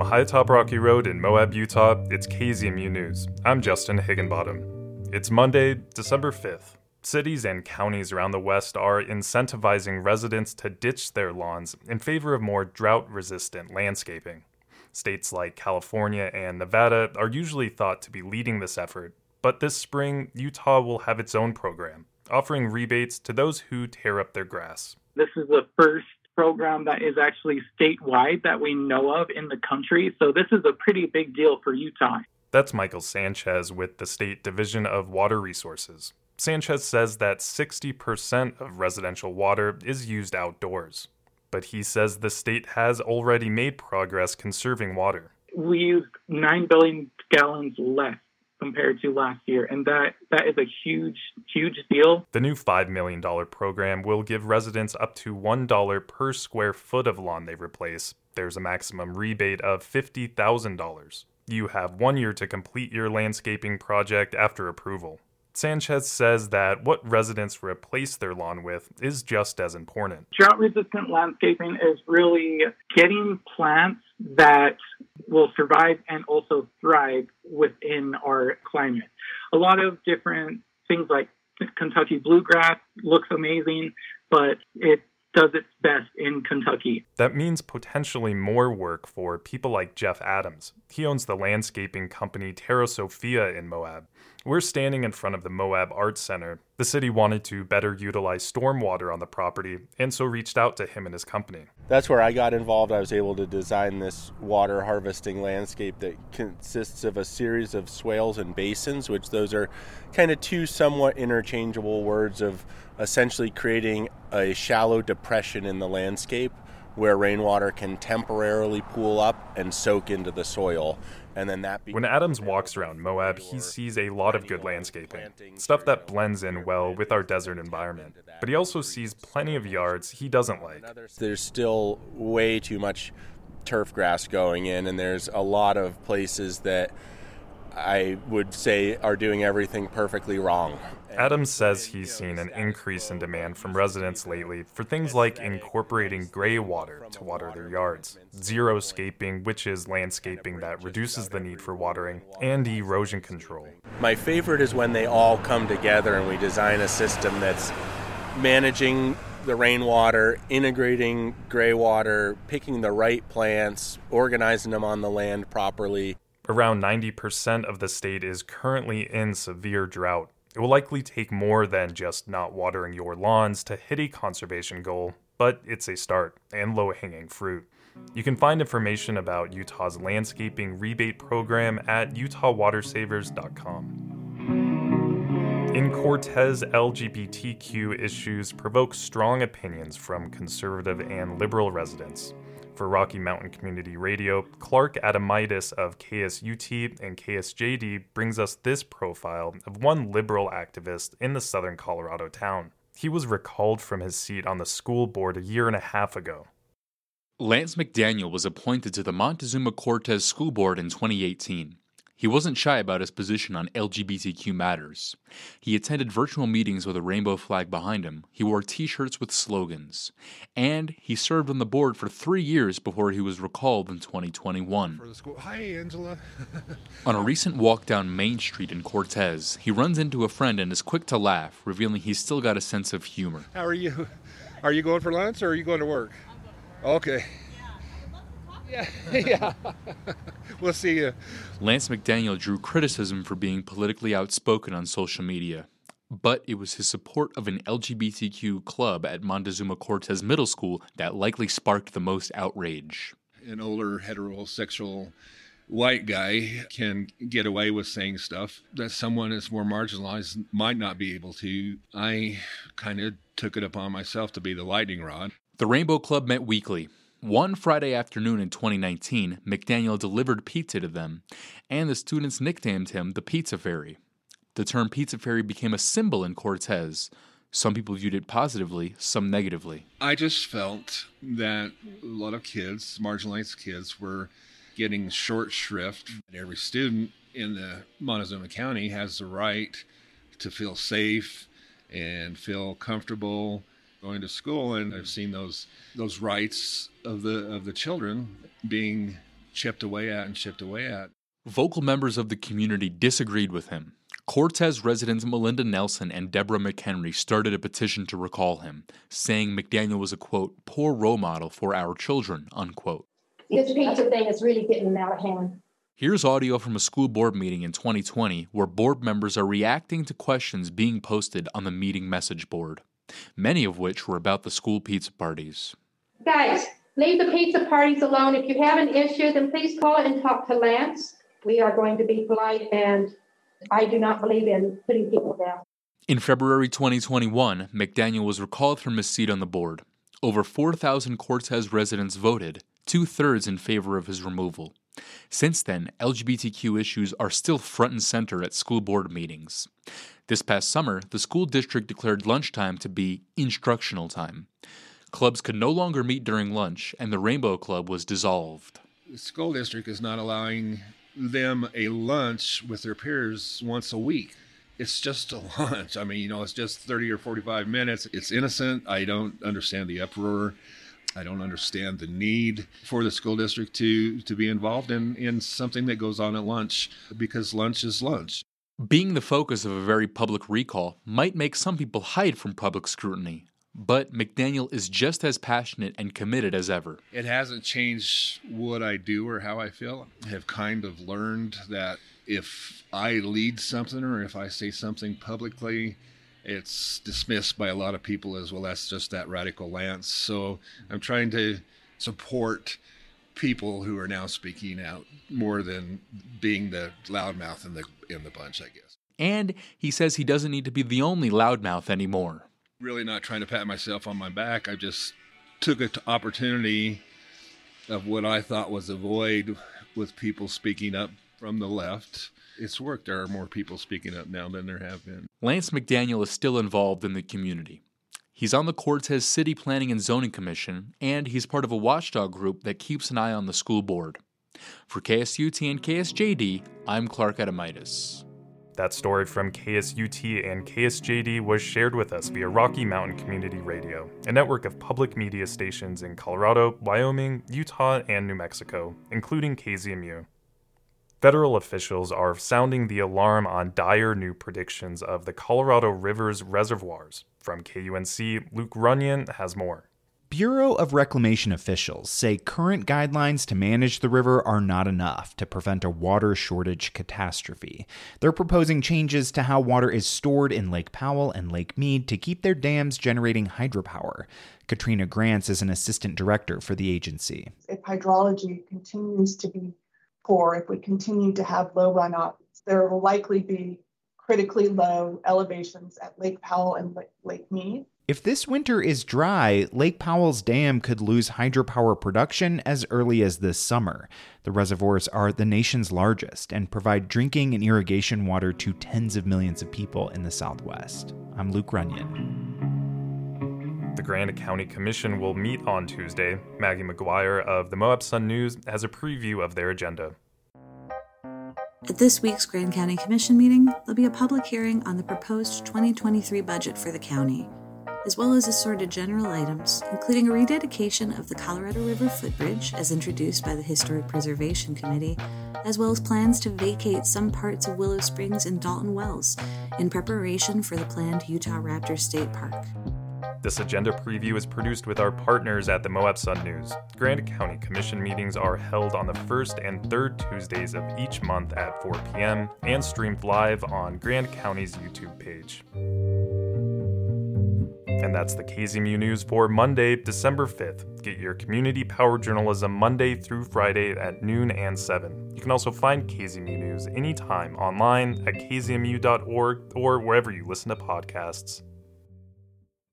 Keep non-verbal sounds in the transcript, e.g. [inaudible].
From High Top Rocky Road in Moab, Utah, it's KZMU News. I'm Justin Higginbottom. It's Monday, December 5th. Cities and counties around the West are incentivizing residents to ditch their lawns in favor of more drought resistant landscaping. States like California and Nevada are usually thought to be leading this effort, but this spring, Utah will have its own program, offering rebates to those who tear up their grass. This is the first program that is actually statewide that we know of in the country. So this is a pretty big deal for Utah. That's Michael Sanchez with the State Division of Water Resources. Sanchez says that 60% of residential water is used outdoors. But he says the state has already made progress conserving water. We used 9 billion gallons less compared to last year, and that that is a huge huge deal. The new 5 million dollar program will give residents up to $1 per square foot of lawn they replace. There's a maximum rebate of $50,000. You have 1 year to complete your landscaping project after approval. Sanchez says that what residents replace their lawn with is just as important. Drought resistant landscaping is really getting plants that will survive and also thrive within our climate. A lot of different things like Kentucky bluegrass looks amazing, but it does its best in Kentucky. That means potentially more work for people like Jeff Adams. He owns the landscaping company Terra Sophia in Moab. We're standing in front of the Moab Arts Center. The city wanted to better utilize stormwater on the property and so reached out to him and his company. That's where I got involved. I was able to design this water harvesting landscape that consists of a series of swales and basins, which those are kind of two somewhat interchangeable words of essentially creating a shallow depression in the landscape where rainwater can temporarily pool up and soak into the soil and then that when Adams walks around Moab, he sees a lot of good landscaping, stuff that blends in well with our desert environment. But he also sees plenty of yards he doesn't like. There's still way too much turf grass going in, and there's a lot of places that I would say are doing everything perfectly wrong. Adams says he's seen an increase in demand from residents lately for things like incorporating gray water to water their yards, xeriscaping, which is landscaping that reduces the need for watering, and erosion control. My favorite is when they all come together and we design a system that's managing the rainwater, integrating gray water, picking the right plants, organizing them on the land properly. Around 90% of the state is currently in severe drought. It will likely take more than just not watering your lawns to hit a conservation goal, but it's a start and low hanging fruit. You can find information about Utah's landscaping rebate program at utahwatersavers.com. In Cortez, LGBTQ issues provoke strong opinions from conservative and liberal residents. For Rocky Mountain Community Radio, Clark Adomaitis of KSUT and KSJD brings us this profile of one liberal activist in the southern Colorado town. He was recalled from his seat on the school board a year and a half ago. Lance McDaniel was appointed to the Montezuma Cortez School Board in 2018. He wasn't shy about his position on LGBTQ matters. He attended virtual meetings with a rainbow flag behind him. He wore t shirts with slogans. And he served on the board for three years before he was recalled in 2021. Hi, Angela. [laughs] on a recent walk down Main Street in Cortez, he runs into a friend and is quick to laugh, revealing he's still got a sense of humor. How are you? Are you going for lunch or are you going to work? Okay. Yeah, [laughs] yeah. we'll see you. Lance McDaniel drew criticism for being politically outspoken on social media, but it was his support of an LGBTQ club at Montezuma Cortez Middle School that likely sparked the most outrage. An older heterosexual white guy can get away with saying stuff that someone that's more marginalized might not be able to. I kind of took it upon myself to be the lightning rod. The Rainbow Club met weekly, one Friday afternoon in 2019, McDaniel delivered pizza to them, and the students nicknamed him the Pizza Fairy. The term Pizza Fairy became a symbol in Cortez. Some people viewed it positively, some negatively. I just felt that a lot of kids, marginalized kids, were getting short shrift. Every student in the Montezuma County has the right to feel safe and feel comfortable going to school and I've seen those those rights of the of the children being chipped away at and chipped away at. Vocal members of the community disagreed with him. Cortez residents Melinda Nelson and Deborah McHenry started a petition to recall him, saying McDaniel was a quote, poor role model for our children, unquote. This pizza thing is really getting out of hand. Here's audio from a school board meeting in 2020 where board members are reacting to questions being posted on the meeting message board, many of which were about the school pizza parties. Guys, leave the pizza parties alone. If you have an issue, then please call and talk to Lance. We are going to be polite, and I do not believe in putting people down. In February 2021, McDaniel was recalled from his seat on the board. Over 4,000 Cortez residents voted, two thirds in favor of his removal. Since then, LGBTQ issues are still front and center at school board meetings. This past summer, the school district declared lunchtime to be instructional time. Clubs could no longer meet during lunch, and the Rainbow Club was dissolved. The school district is not allowing them a lunch with their peers once a week. It's just a lunch. I mean, you know, it's just 30 or 45 minutes. It's innocent. I don't understand the uproar. I don't understand the need for the school district to, to be involved in, in something that goes on at lunch because lunch is lunch. Being the focus of a very public recall might make some people hide from public scrutiny, but McDaniel is just as passionate and committed as ever. It hasn't changed what I do or how I feel. I have kind of learned that if I lead something or if I say something publicly, it's dismissed by a lot of people as well. That's just that radical Lance. So I'm trying to support people who are now speaking out more than being the loudmouth in the in the bunch, I guess. And he says he doesn't need to be the only loudmouth anymore really not trying to pat myself on my back. I just took an opportunity of what I thought was a void with people speaking up from the left. It's worked. There are more people speaking up now than there have been. Lance McDaniel is still involved in the community. He's on the Cortez City Planning and Zoning Commission, and he's part of a watchdog group that keeps an eye on the school board. For KSUT and KSJD, I'm Clark Adomaitis. That story from KSUT and KSJD was shared with us via Rocky Mountain Community Radio, a network of public media stations in Colorado, Wyoming, Utah, and New Mexico, including KZMU. Federal officials are sounding the alarm on dire new predictions of the Colorado River's reservoirs. From KUNC, Luke Runyon has more. Bureau of Reclamation officials say current guidelines to manage the river are not enough to prevent a water shortage catastrophe. They're proposing changes to how water is stored in Lake Powell and Lake Mead to keep their dams generating hydropower. Katrina Grantz is an assistant director for the agency. If hydrology continues to be if we continue to have low runoff, there will likely be critically low elevations at Lake Powell and Lake Mead. If this winter is dry, Lake Powell's dam could lose hydropower production as early as this summer. The reservoirs are the nation's largest and provide drinking and irrigation water to tens of millions of people in the Southwest. I'm Luke Runyon. The Grand County Commission will meet on Tuesday. Maggie McGuire of the Moab Sun News has a preview of their agenda. At this week's Grand County Commission meeting, there'll be a public hearing on the proposed 2023 budget for the county as well as assorted general items, including a rededication of the Colorado River footbridge as introduced by the Historic Preservation Committee, as well as plans to vacate some parts of Willow Springs and Dalton Wells in preparation for the planned Utahraptor State Park. This agenda preview is produced with our partners at the Moab Sun News. Grand County Commission meetings are held on the first and third Tuesdays of each month at 4 p.m. and streamed live on Grand County's YouTube page. And that's the KZMU News for Monday, December 5th. Get your community power journalism Monday through Friday at noon and 7. You can also find KZMU News anytime online at kzmu.org or wherever you listen to podcasts.